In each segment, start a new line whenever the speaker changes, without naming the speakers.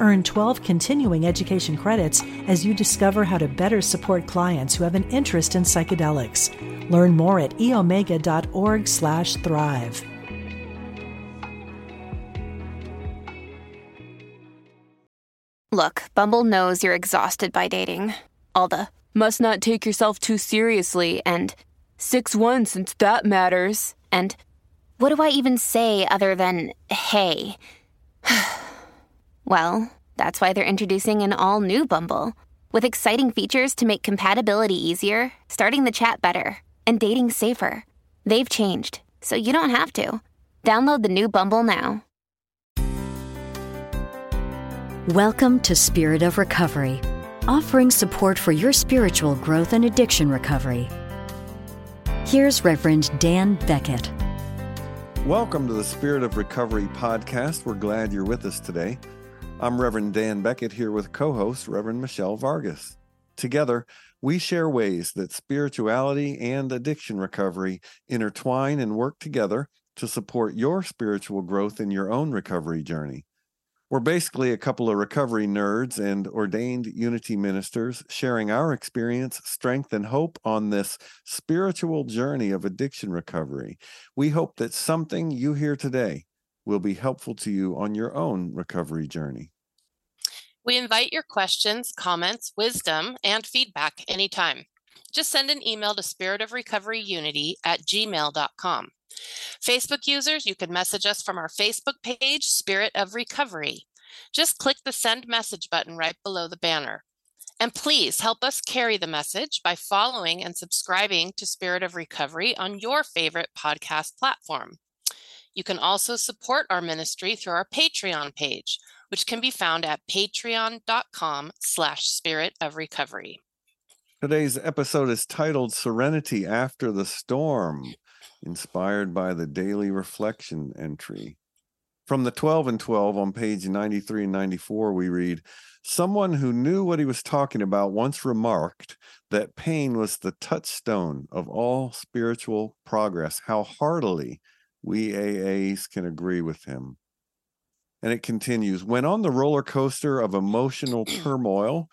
Earn 12 continuing education credits as you discover how to better support clients who have an interest in psychedelics. Learn more at eomega.org/thrive.
Look, Bumble knows you're exhausted by dating. All the must not take yourself too seriously and 6 1 since that matters. And what do I even say other than hey? well, that's why they're introducing an all new Bumble with exciting features to make compatibility easier, starting the chat better, and dating safer. They've changed, so you don't have to. Download the new Bumble now.
Welcome to Spirit of Recovery, offering support for your spiritual growth and addiction recovery. Here's Reverend Dan Beckett.
Welcome to the Spirit of Recovery podcast. We're glad you're with us today. I'm Reverend Dan Beckett here with co host Reverend Michelle Vargas. Together, we share ways that spirituality and addiction recovery intertwine and work together to support your spiritual growth in your own recovery journey. We're basically a couple of recovery nerds and ordained unity ministers sharing our experience, strength, and hope on this spiritual journey of addiction recovery. We hope that something you hear today will be helpful to you on your own recovery journey.
We invite your questions, comments, wisdom, and feedback anytime. Just send an email to spiritofrecoveryunity at gmail.com. Facebook users, you can message us from our Facebook page, Spirit of Recovery. Just click the send message button right below the banner. And please help us carry the message by following and subscribing to Spirit of Recovery on your favorite podcast platform. You can also support our ministry through our Patreon page, which can be found at patreon.com slash spirit of recovery.
Today's episode is titled Serenity After the Storm inspired by the daily reflection entry. From the 12 and 12 on page 93 and 94, we read Someone who knew what he was talking about once remarked that pain was the touchstone of all spiritual progress. How heartily we AAs can agree with him. And it continues When on the roller coaster of emotional turmoil,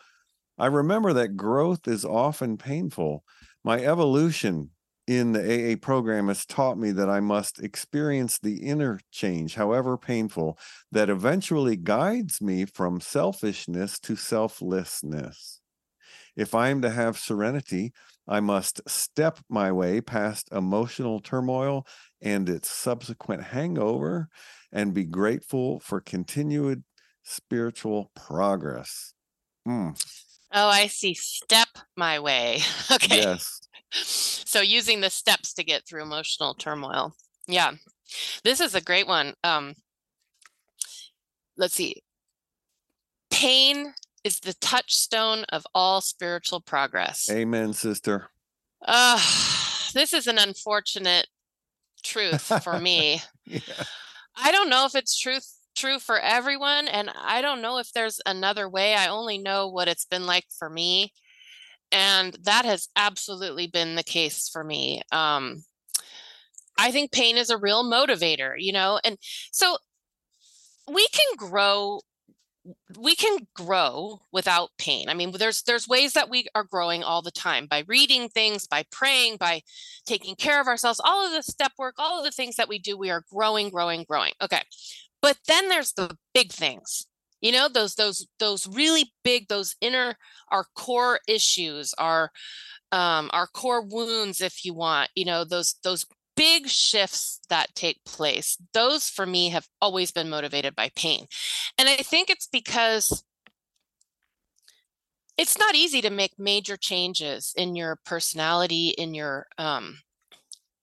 I remember that growth is often painful. My evolution in the AA program has taught me that I must experience the inner change, however painful, that eventually guides me from selfishness to selflessness. If I am to have serenity, I must step my way past emotional turmoil and its subsequent hangover and be grateful for continued spiritual progress.
Mm. Oh, I see. Step my way. Okay.
Yes
so using the steps to get through emotional turmoil yeah this is a great one um let's see pain is the touchstone of all spiritual progress
amen sister
uh this is an unfortunate truth for me yeah. i don't know if it's truth true for everyone and i don't know if there's another way i only know what it's been like for me and that has absolutely been the case for me um, i think pain is a real motivator you know and so we can grow we can grow without pain. I mean there's there's ways that we are growing all the time by reading things by praying by taking care of ourselves all of the step work all of the things that we do we are growing growing growing. Okay but then there's the big things you know those those those really big those inner our core issues our um our core wounds if you want you know those those big shifts that take place those for me have always been motivated by pain. And i think it's because it's not easy to make major changes in your personality in your um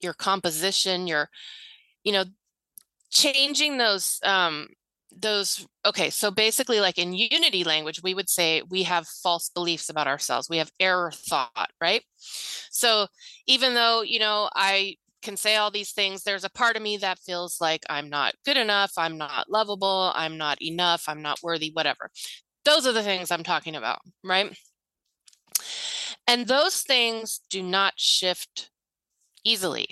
your composition your you know changing those um those okay so basically like in unity language we would say we have false beliefs about ourselves. We have error thought right? So even though you know i can say all these things there's a part of me that feels like i'm not good enough i'm not lovable i'm not enough i'm not worthy whatever those are the things i'm talking about right and those things do not shift easily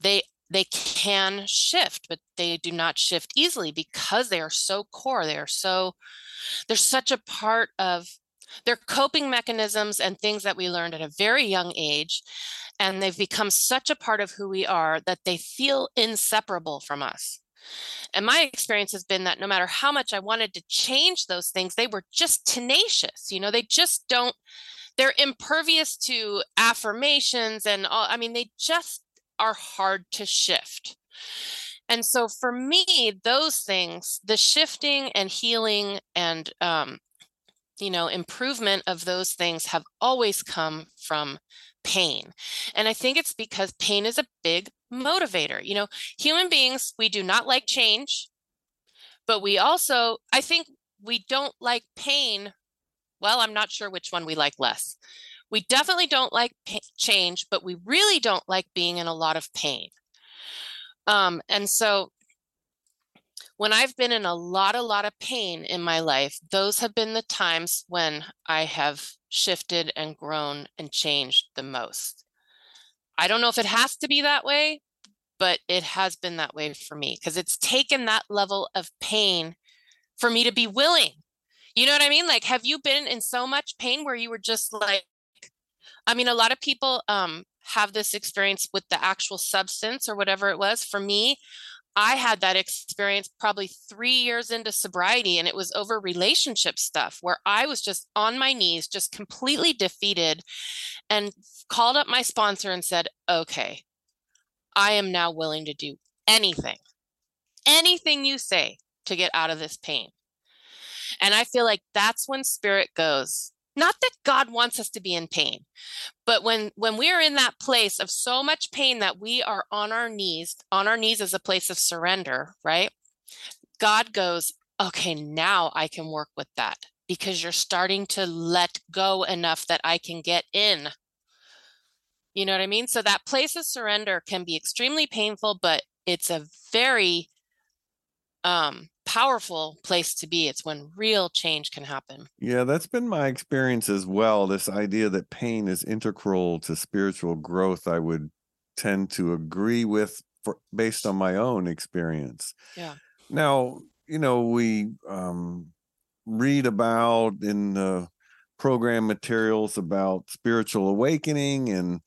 they they can shift, but they do not shift easily because they are so core. They are so, they're such a part of their coping mechanisms and things that we learned at a very young age. And they've become such a part of who we are that they feel inseparable from us. And my experience has been that no matter how much I wanted to change those things, they were just tenacious. You know, they just don't, they're impervious to affirmations and all. I mean, they just are hard to shift. And so for me, those things, the shifting and healing and, um, you know, improvement of those things have always come from pain. And I think it's because pain is a big motivator. You know, human beings, we do not like change, but we also, I think we don't like pain. Well, I'm not sure which one we like less. We definitely don't like change, but we really don't like being in a lot of pain. Um, and so when I've been in a lot, a lot of pain in my life, those have been the times when I have shifted and grown and changed the most. I don't know if it has to be that way, but it has been that way for me because it's taken that level of pain for me to be willing. You know what I mean? Like, have you been in so much pain where you were just like, I mean, a lot of people um, have this experience with the actual substance or whatever it was. For me, I had that experience probably three years into sobriety, and it was over relationship stuff where I was just on my knees, just completely defeated, and called up my sponsor and said, Okay, I am now willing to do anything, anything you say to get out of this pain. And I feel like that's when spirit goes, not that god wants us to be in pain but when when we are in that place of so much pain that we are on our knees on our knees as a place of surrender right? God goes okay now i can work with that because you're starting to let go enough that i can get in. You know what i mean? So that place of surrender can be extremely painful but it's a very um powerful place to be. It's when real change can happen.
Yeah, that's been my experience as well. This idea that pain is integral to spiritual growth, I would tend to agree with for, based on my own experience.
Yeah.
Now, you know, we um, read about in the program materials about spiritual awakening and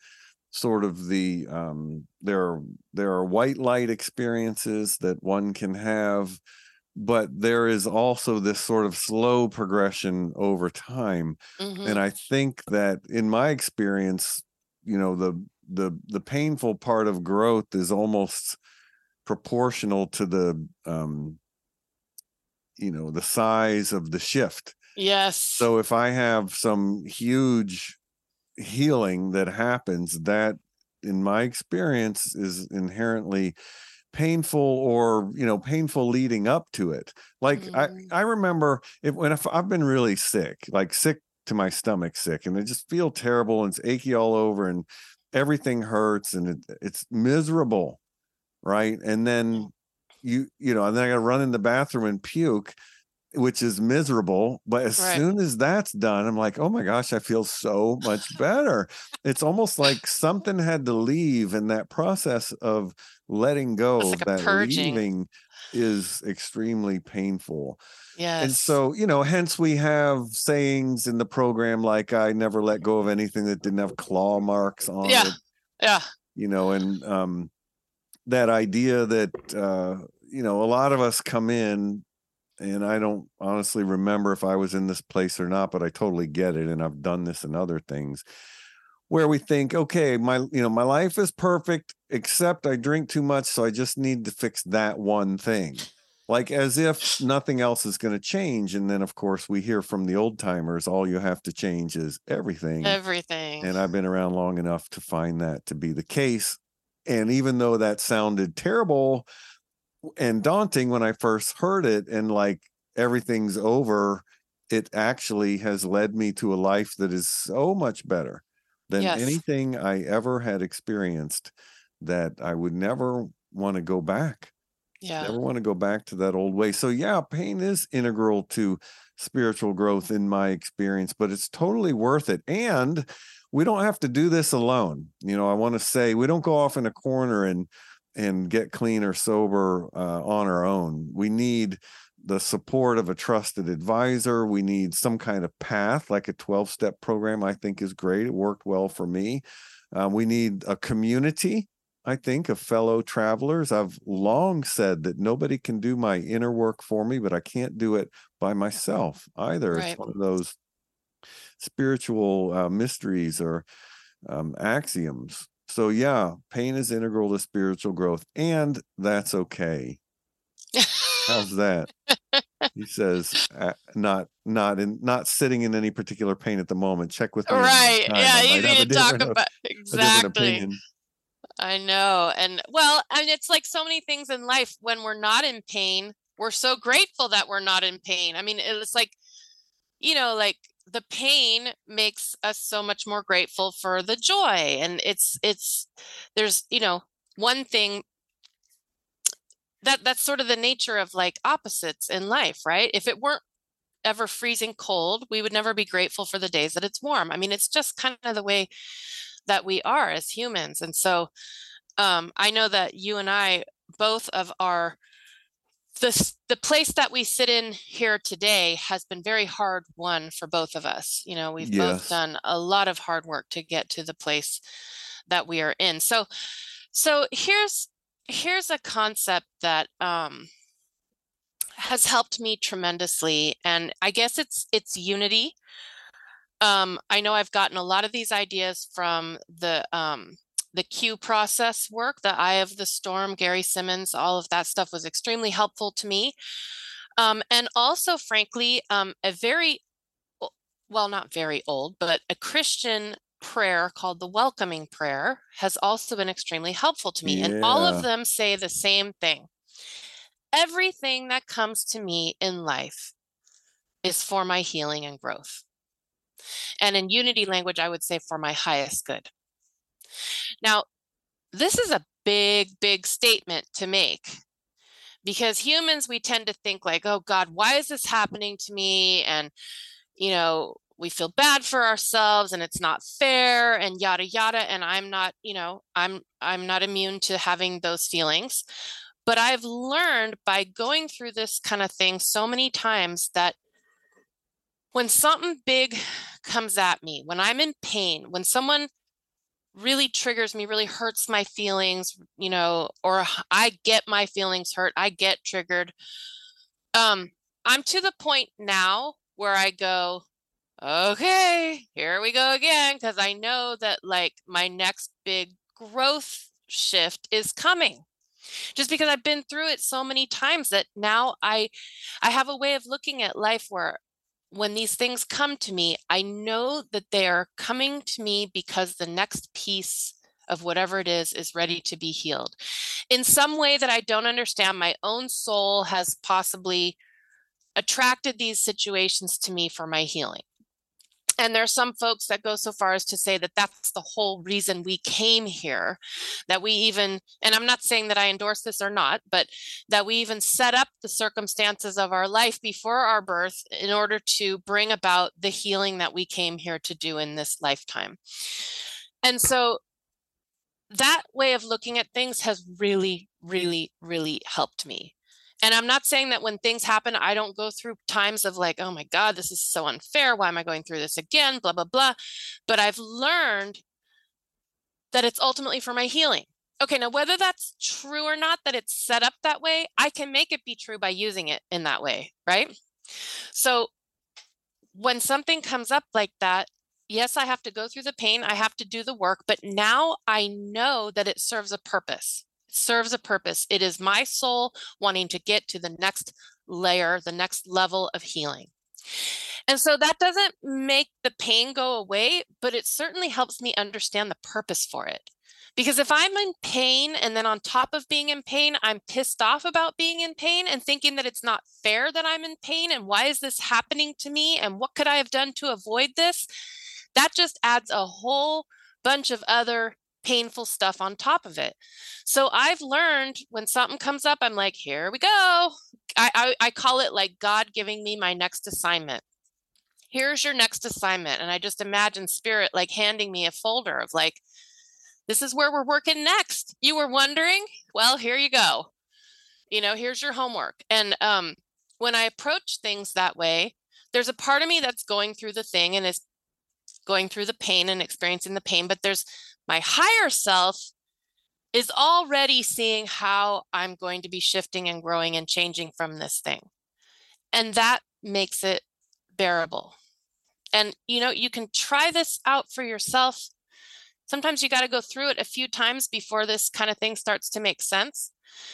sort of the um, there there are white light experiences that one can have but there is also this sort of slow progression over time mm-hmm. and i think that in my experience you know the the the painful part of growth is almost proportional to the um you know the size of the shift
yes
so if i have some huge healing that happens that in my experience is inherently painful or you know painful leading up to it. Like mm. i i remember if when if i've been really sick like sick to my stomach sick and i just feel terrible and it's achy all over and everything hurts and it, it's miserable right? And then you you know and then i gotta run in the bathroom and puke which is miserable. But as right. soon as that's done, I'm like, oh my gosh, I feel so much better. it's almost like something had to leave, and that process of letting go, like that leaving, is extremely painful.
Yes.
And so, you know, hence we have sayings in the program like I never let go of anything that didn't have claw marks on
yeah.
it.
Yeah.
You know, and um that idea that uh, you know, a lot of us come in and I don't honestly remember if I was in this place or not, but I totally get it. And I've done this and other things where we think, okay, my you know, my life is perfect, except I drink too much, so I just need to fix that one thing. Like as if nothing else is going to change. And then of course we hear from the old timers, all you have to change is everything.
Everything.
And I've been around long enough to find that to be the case. And even though that sounded terrible, and daunting when I first heard it and like everything's over, it actually has led me to a life that is so much better than
Yes.
anything I ever had experienced that I would never want to go back.
Yeah.
Never want to go back to that old way. So yeah, pain is integral to spiritual growth in my experience, but it's totally worth it. And we don't have to do this alone. You know, I want to say we don't go off in a corner and and get clean or sober uh, on our own. We need the support of a trusted advisor. We need some kind of path, like a 12 step program, I think is great. It worked well for me. Uh, we need a community, I think, of fellow travelers. I've long said that nobody can do my inner work for me, but I can't do it by myself either.
Right.
It's one of those spiritual uh, mysteries or um, axioms. So, yeah, pain is integral to spiritual growth, and that's okay. How's that? He says, uh, not not in not sitting in any particular pain at the moment. Check with me.
right. Yeah. You
might have a
need to talk about exactly. I know. And well, I mean, it's like so many things in life when we're not in pain, we're so grateful that we're not in pain. I mean, it's like, you know, like the pain makes us so much more grateful for the joy. And it's, it's, there's, you know, one thing that that's sort of the nature of like opposites in life, right? If it weren't ever freezing cold, we would never be grateful for the days that it's warm. I mean, it's just kind of the way that we are as humans. And so um, I know that you and I both of our the the place that we sit in here today has been very hard won for both of us. You know, we've
Yes.
both done a lot of hard work to get to the place that we are in. So so here's here's a concept that um has helped me tremendously and I guess it's it's unity um, I know I've gotten a lot of these ideas from the um, the Q process work, the Eye of the Storm, Gary Simmons, all of that stuff was extremely helpful to me. Um, and also, frankly, um, a very well, not very old, but a Christian prayer called the welcoming prayer has also been extremely helpful to me. And all of them say the same thing. Everything that comes to me in life is for my healing and growth. And in unity language, I would say for my highest good. Now, this is a big, big statement to make because humans, we tend to think like, oh God, why is this happening to me? And, you know, we feel bad for ourselves and it's not fair and yada yada and i'm not you know i'm i'm not immune to having those feelings but i've learned by going through this kind of thing so many times that when something big comes at me, when I'm in pain, when someone really triggers me, really hurts my feelings, you know, or I get my feelings hurt, I get triggered. Um, I'm to the point now where I go, okay, here we go again, because I know that like my next big growth shift is coming. Just because I've been through it so many times that now I I have a way of looking at life where when these things come to me, I know that they are coming to me because the next piece of whatever it is is ready to be healed. In some way that I don't understand, my own soul has possibly attracted these situations to me for my healing. And there are some folks that go so far as to say that that's the whole reason we came here, that we even, and I'm not saying that I endorse this or not, but that we even set up the circumstances of our life before our birth in order to bring about the healing that we came here to do in this lifetime. And so that way of looking at things has really, really, really helped me. And I'm not saying that when things happen, I don't go through times of like, oh my God, this is so unfair. Why am I going through this again? Blah, blah, blah. But I've learned that it's ultimately for my healing. Okay, now whether that's true or not, that it's set up that way, I can make it be true by using it in that way, right? So when something comes up like that, yes, I have to go through the pain, I have to do the work, but now I know that it serves a purpose. Serves a purpose. It is my soul wanting to get to the next layer, the next level of healing. And so that doesn't make the pain go away, but it certainly helps me understand the purpose for it. Because if I'm in pain and then on top of being in pain, I'm pissed off about being in pain and thinking that it's not fair that I'm in pain and why is this happening to me and what could I have done to avoid this? That just adds a whole bunch of other painful stuff on top of it. So I've learned when something comes up, I'm like, here we go. I, I, I call it like God giving me my next assignment. Here's your next assignment. And I just imagine spirit like handing me a folder of like, this is where we're working next. You were wondering? Well, here you go. You know, here's your homework. And um, when I approach things that way, there's a part of me that's going through the thing and is going through the pain and experiencing the pain, but there's my higher self is already seeing how I'm going to be shifting and growing and changing from this thing. And that makes it bearable. And you know, you can try this out for yourself sometimes you got to go through it a few times before this kind of thing starts to make sense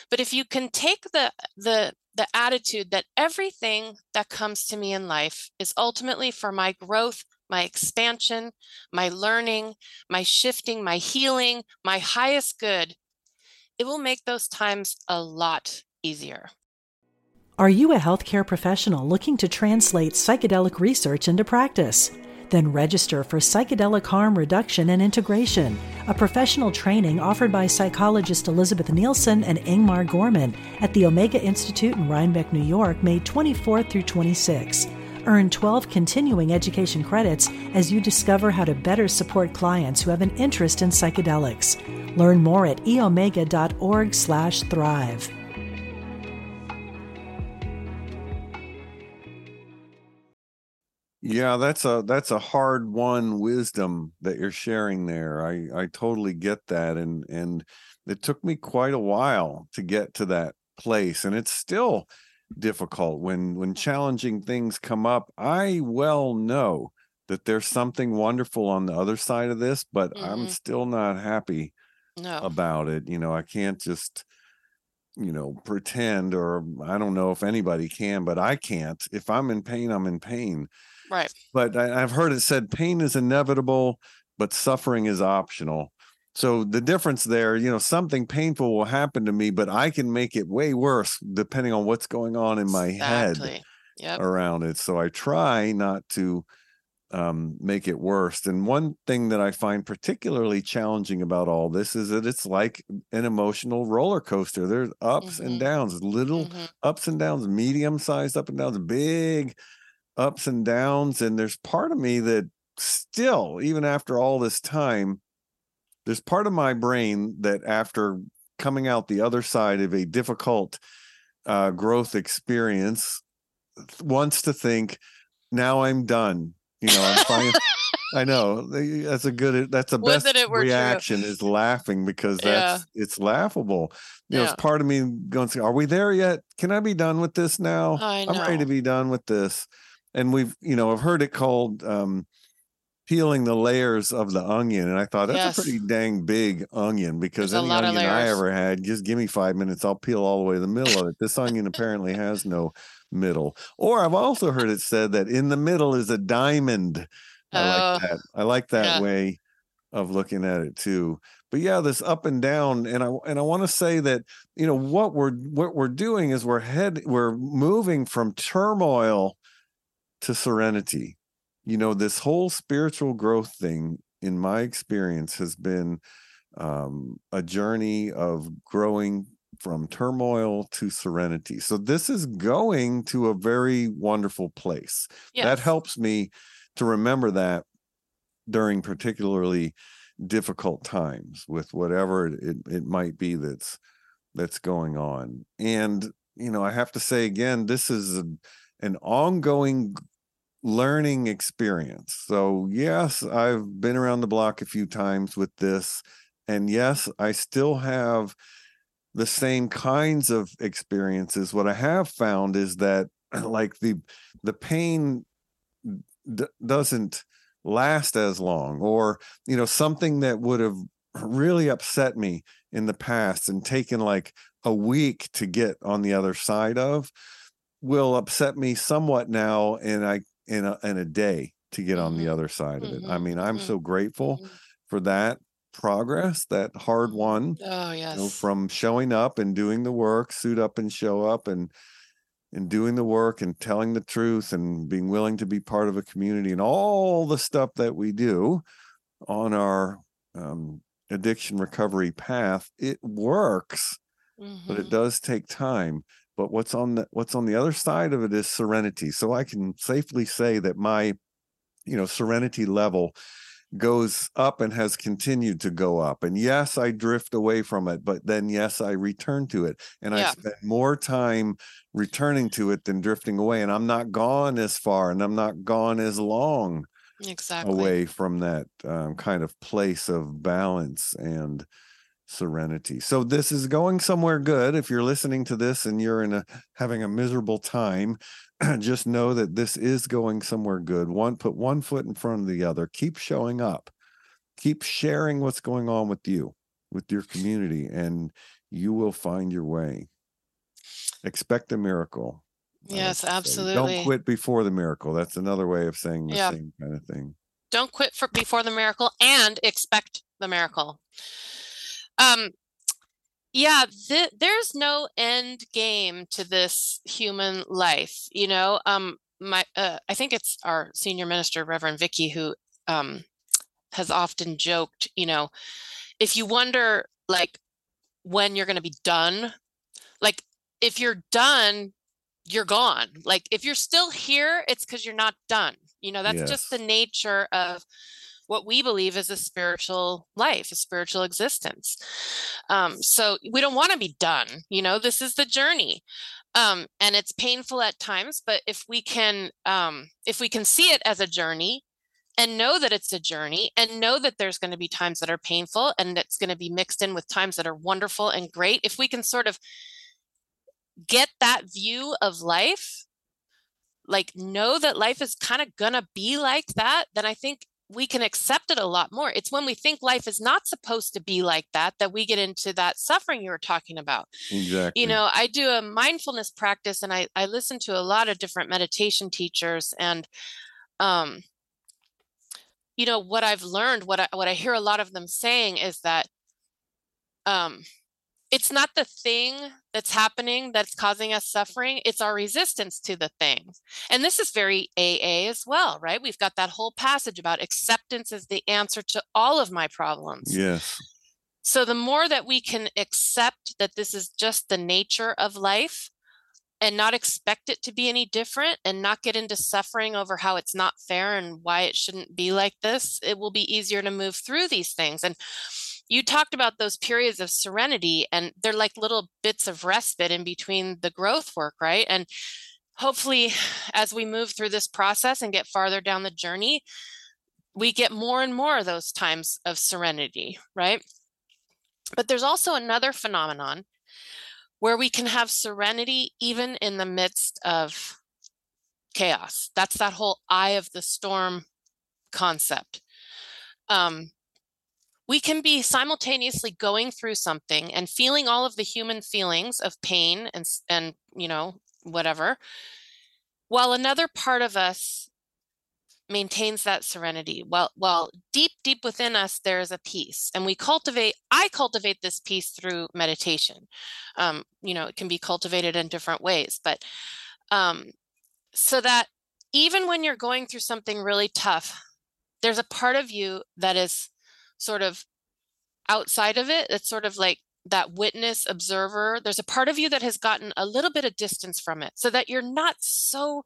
but if you can take the the the attitude that everything that comes to me in life is ultimately for my growth my expansion my learning my shifting my healing my highest good it will make those times a lot easier
are you a healthcare professional looking to translate psychedelic research into practice then register for Psychedelic Harm Reduction and Integration, a professional training offered by psychologist Elizabeth Nielson and Ingmar Gorman at the Omega Institute in Rhinebeck, New York, May 24 through 26. Earn 12 continuing education credits as you discover how to better support clients who have an interest in psychedelics. Learn more at eomega.org/thrive.
Yeah, that's a that's a hard won wisdom that you're sharing there. I I totally get that and and it took me quite a while to get to that place and it's still difficult when when challenging things come up. I well know that there's something wonderful on the other side of this, but mm-hmm. I'm still not happy no. about it. You know, I can't just you know pretend or I don't know if anybody can, but I can't. If I'm in pain, I'm in pain
Right.
But I, I've heard it said pain is inevitable, but suffering is optional. So the difference there, you know, something painful will happen to me, but I can make it way worse depending on what's going on in my exactly. head yep. around it. So I try not to um, make it worse. And one thing that I find particularly challenging about all this is that it's like an emotional roller coaster. There's ups mm-hmm. and downs, little mm-hmm. ups and downs, medium sized up and downs, big ups and downs. And there's part of me that still, even after all this time, there's part of my brain that after coming out the other side of a difficult uh, growth experience wants to think, now I'm done. You know, I'm fine. I know that's a good. That's the best reaction true. is laughing because that's yeah. it's laughable. You yeah. know, it's part of me going, "Are we there yet? Can I be done with this now? I'm ready to be done with this." and we've you know i've heard it called um, peeling the layers of the onion and i thought that's yes. a pretty dang big onion because There's any onion i ever had just give me five minutes i'll peel all the way to the middle of it. This onion apparently has no middle. Or i've also heard it said that in the middle is a diamond. I like oh, that. I like that yeah. way of looking at it too. But yeah this up and down and i and i want to say that you know what we're what we're doing is we're head we're moving from turmoil to serenity. You know, this whole spiritual growth thing, in my experience, has been um, a journey of growing from turmoil to serenity. So this is going to a very wonderful place. Yes. That helps me to remember that during particularly difficult times with whatever it, it might be that's that's going on. And you know, I have to say again, this is a, an ongoing learning experience. So, yes, I've been around the block a few times with this. And yes, I still have the same kinds of experiences. What I have found is that like the the pain d- doesn't last as long or you know something that would have really upset me in the past and taken like a week to get on the other side of will upset me somewhat now and I in a in a day to get on the mm-hmm. other side of it. I mm-hmm. mean, I'm mm-hmm. so grateful for that. progress, that hard won.
Oh
You know,
yes.
from showing up and doing the work, suit up and show up and and doing the work and telling the truth and being willing to be part of a community and all the stuff that we do on our um, addiction recovery path, it works, but it does take time. But what's on the what's on the other side of it is serenity. So I can safely say that my, you know, serenity level goes up and has continued to go up. And yes, I drift away from it, but then yes, I return to it. And I spend more time returning to it than drifting away. And I'm not gone as far and I'm not gone as long
Exactly.
away from that um, kind of place of balance and serenity. So this is going somewhere good. If you're listening to this and you're in a having a miserable time, just know that this is going somewhere good. One put one foot in front of the other. Keep showing up. Keep sharing what's going on with you, with your community, and you will find your way. Expect a miracle.
Yes,
say.
absolutely.
Don't quit before the miracle. That's another way of saying the
Yeah.
same kind of thing.
Don't quit for before the miracle and expect the miracle. Um yeah, th- there's no end game to this human life, you know. Um my uh, I think it's our senior minister Reverend Vicky who um has often joked, you know, if you wonder like when you're going to be done, like if you're done, you're gone. Like if you're still here, it's because you're not done. You know, that's just the nature of what we believe is a spiritual life, a spiritual existence. Um, so we don't want to be done. You know, this is the journey. Um, and it's painful at times, but if we can um, if we can see it as a journey and know that it's a journey and know that there's going to be times that are painful and it's going to be mixed in with times that are wonderful and great, if we can sort of get that view of life, like know that life is kind of gonna be like that, then I think we can accept it a lot more. It's when we think life is not supposed to be like that that we get into that suffering you were talking about.
Exactly.
You know, I do a mindfulness practice and I, I listen to a lot of different meditation teachers and um you know what I've learned, what I what I hear a lot of them saying is that um it's not the thing that's happening that's causing us suffering it's our resistance to the thing. And this is very aa as well right? We've got that whole passage about acceptance is the answer to all of my problems.
Yes.
so the more that we can accept that this is just the nature of life and not expect it to be any different and not get into suffering over how it's not fair and why it shouldn't be like this it will be easier to move through these things. And you talked about those periods of serenity and they're like little bits of respite in between the growth work right? And hopefully as we move through this process and get farther down the journey we get more and more of those times of serenity right? But there's also another phenomenon where we can have serenity even in the midst of chaos. That's that whole eye of the storm concept. Um, we can be simultaneously going through something and feeling all of the human feelings of pain and and you know whatever while another part of us maintains that serenity while while deep deep within us there is a peace and we cultivate i cultivate this peace through meditation. Um you know it can be cultivated in different ways but um so that even when you're going through something really tough there's a part of you that is sort of outside of it it's sort of like that witness observer. There's a part of you that has gotten a little bit of distance from it so that you're not so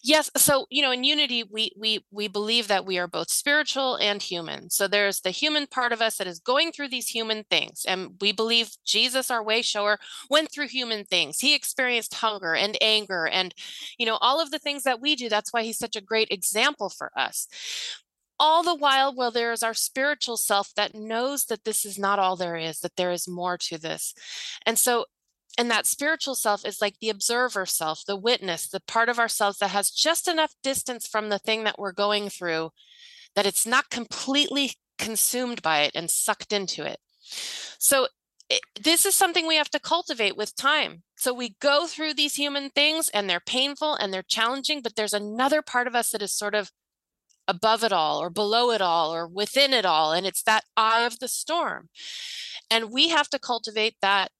yes so you know in unity we we we believe that we are both spiritual and human. So there's the human part of us that is going through these human things and we believe jesus our way shower went through human things. He experienced hunger and anger and you know all of the things that we do. That's why he's such a great example for us all the while well there is our spiritual self that knows that this is not all there is that there is more to this. And so and that spiritual self is like the observer self the witness the part of ourselves that has just enough distance from the thing that we're going through that it's not completely consumed by it and sucked into it. So it, this is something we have to cultivate with time. So we go through these human things and they're painful and they're challenging but there's another part of us that is sort of above it all or below it all or within it all. And it's that eye of the storm. And we have to cultivate that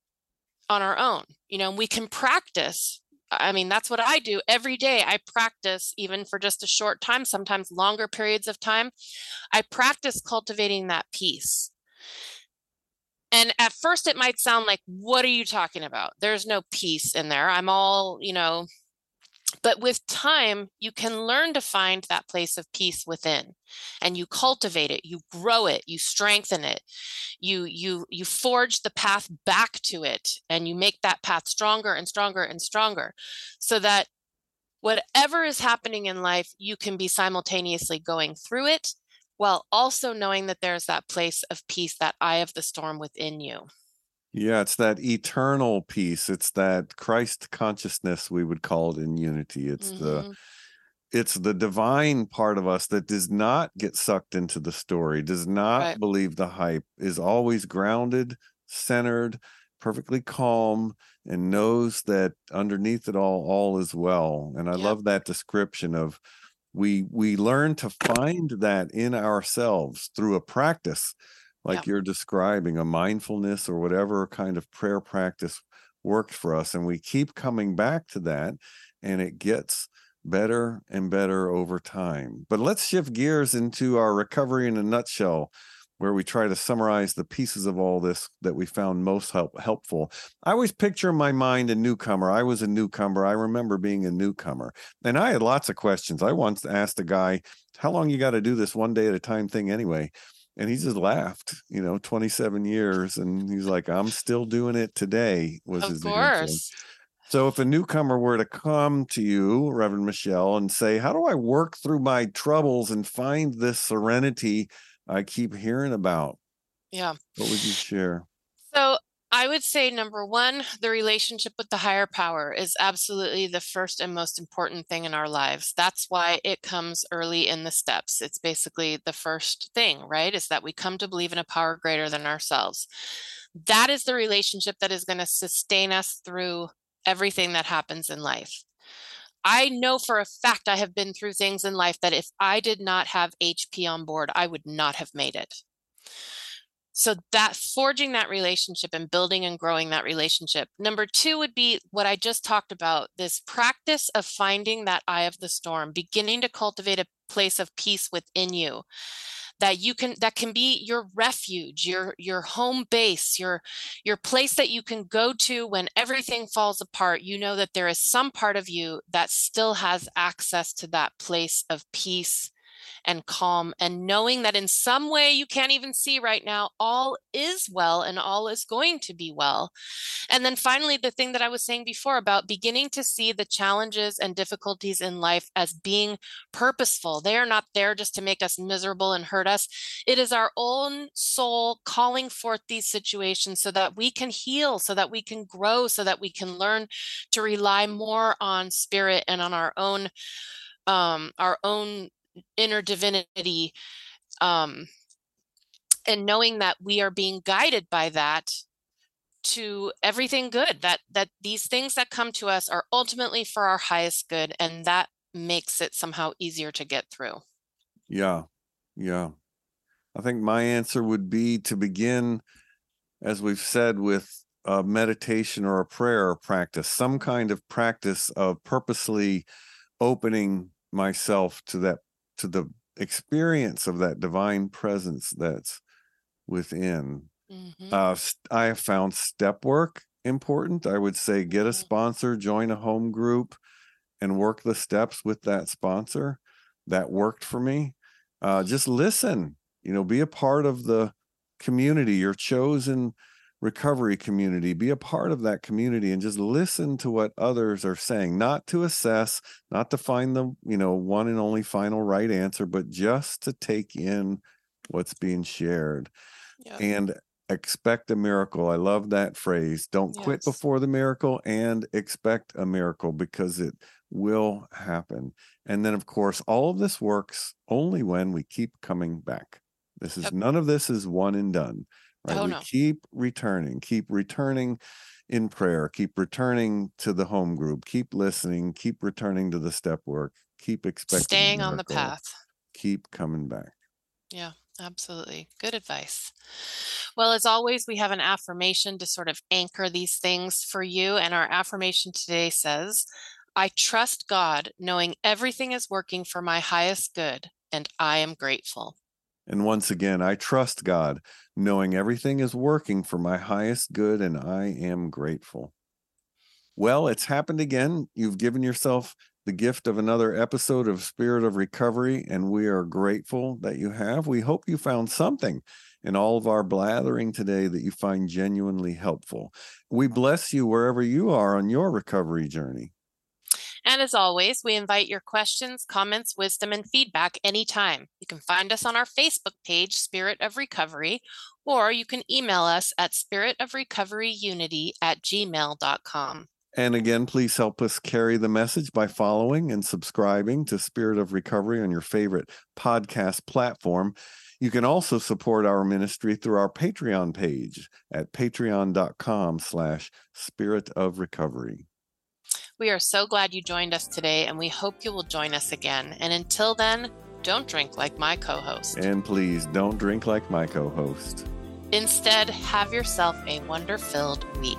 on our own. You know, we can practice. I mean, that's what I do every day. I practice, even for just a short time, sometimes longer periods of time. I practice cultivating that peace. And at first, it might sound like, what are you talking about? There's no peace in there. I'm all, you know, but with time you can learn to find that place of peace within and you cultivate it you grow it you strengthen it. You you you forge the path back to it and you make that path stronger and stronger and stronger so that whatever is happening in life you can be simultaneously going through it while also knowing that there's that place of peace that eye of the storm within you
yeah, it's that eternal peace. It's that Christ consciousness we would call it in unity. It's mm-hmm. the it's the divine part of us that does not get sucked into the story, does not right. believe the hype, is always grounded, centered, perfectly calm, and knows that underneath it all, all is well. And I love that description of we we learn to find that in ourselves through a practice like yeah. you're describing a mindfulness or whatever kind of prayer practice worked for us and we keep coming back to that and it gets better and better over time but let's shift gears into our recovery in a nutshell where we try to summarize the pieces of all this that we found most help, helpful. I always picture in my mind a newcomer. I was a newcomer. I remember being a newcomer. And I had lots of questions. I once asked a guy, How long you got to do this one day at a time thing anyway? And he just laughed you know 27 years and he's like i'm still doing it today was
of
his
course.
Answer. so if a newcomer were to come to you reverend michelle and say how do i work through my troubles and find this serenity i keep hearing about?
Yeah.
What would you share?
So I would say number one, the relationship with the higher power is absolutely the first and most important thing in our lives. That's why it comes early in the steps. It's basically the first thing, right? Is that we come to believe in a power greater than ourselves. That is the relationship that is going to sustain us through everything that happens in life. I know for a fact I have been through things in life that if I did not have HP on board, I would not have made it so that forging that relationship and building and growing that relationship. Number two would be what i just talked about this practice of finding that eye of the storm beginning to cultivate a place of peace within you that you can that can be your refuge your your home base your your place that you can go to when everything falls apart. You know that there is some part of you that still has access to that place of peace and calm and knowing that in some way you can't even see right now, all is well and all is going to be well. And then finally, the thing that I was saying before about beginning to see the challenges and difficulties in life as being purposeful. They are not there just to make us miserable and hurt us. It is our own soul calling forth these situations so that we can heal, so that we can grow, so that we can learn to rely more on spirit and on our own um, our own inner divinity um, and knowing that we are being guided by that to everything good that that these things that come to us are ultimately for our highest good and that makes it somehow easier to get through.
Yeah yeah. I think my answer would be to begin as we've said with a meditation or a prayer practice some kind of practice of purposely opening myself to that to the experience of that divine presence that's within. Mm-hmm. Uh, I have found step work important. I would say get a mm-hmm. sponsor, join a home group, and work the steps with that sponsor. That worked for me. Uh, just listen, you know, be a part of the community, your chosen recovery community be a part of that community and just listen to what others are saying not to assess not to find the you know one and only final right answer but just to take in what's being shared and expect a miracle. I love that phrase don't yes. quit before the miracle and expect a miracle because it will happen. And then of course all of this works only when we keep coming back. This is yep. none of this is one and done Right?
Oh,
we
no.
keep returning, keep returning in prayer, keep returning to the home group, keep listening, keep returning to the step work, keep expecting
staying on the path.
keep coming back.
Yeah, absolutely. Good advice. Well, as always, we have an affirmation to sort of anchor these things for you. And our affirmation today says, I trust God, knowing everything is working for my highest good, and I am grateful.
And once again, I trust God, knowing everything is working for my highest good, and I am grateful. Well, it's happened again. You've given yourself the gift of another episode of Spirit of Recovery, and we are grateful that you have. We hope you found something in all of our blathering today that you find genuinely helpful. We bless you wherever you are on your recovery journey.
And as always, we invite your questions, comments, wisdom, and feedback anytime. You can find us on our Facebook page, Spirit of Recovery, or you can email us at spiritofrecoveryunity at gmail.com.
And again, please help us carry the message by following and subscribing to Spirit of Recovery on your favorite podcast platform. You can also support our ministry through our Patreon page at patreon.com slash spirit of recovery.
We are so glad you joined us today, and we hope you will join us again. And until then, don't drink like my co host.
And please don't drink like my co host.
Instead, have yourself a wonder filled week.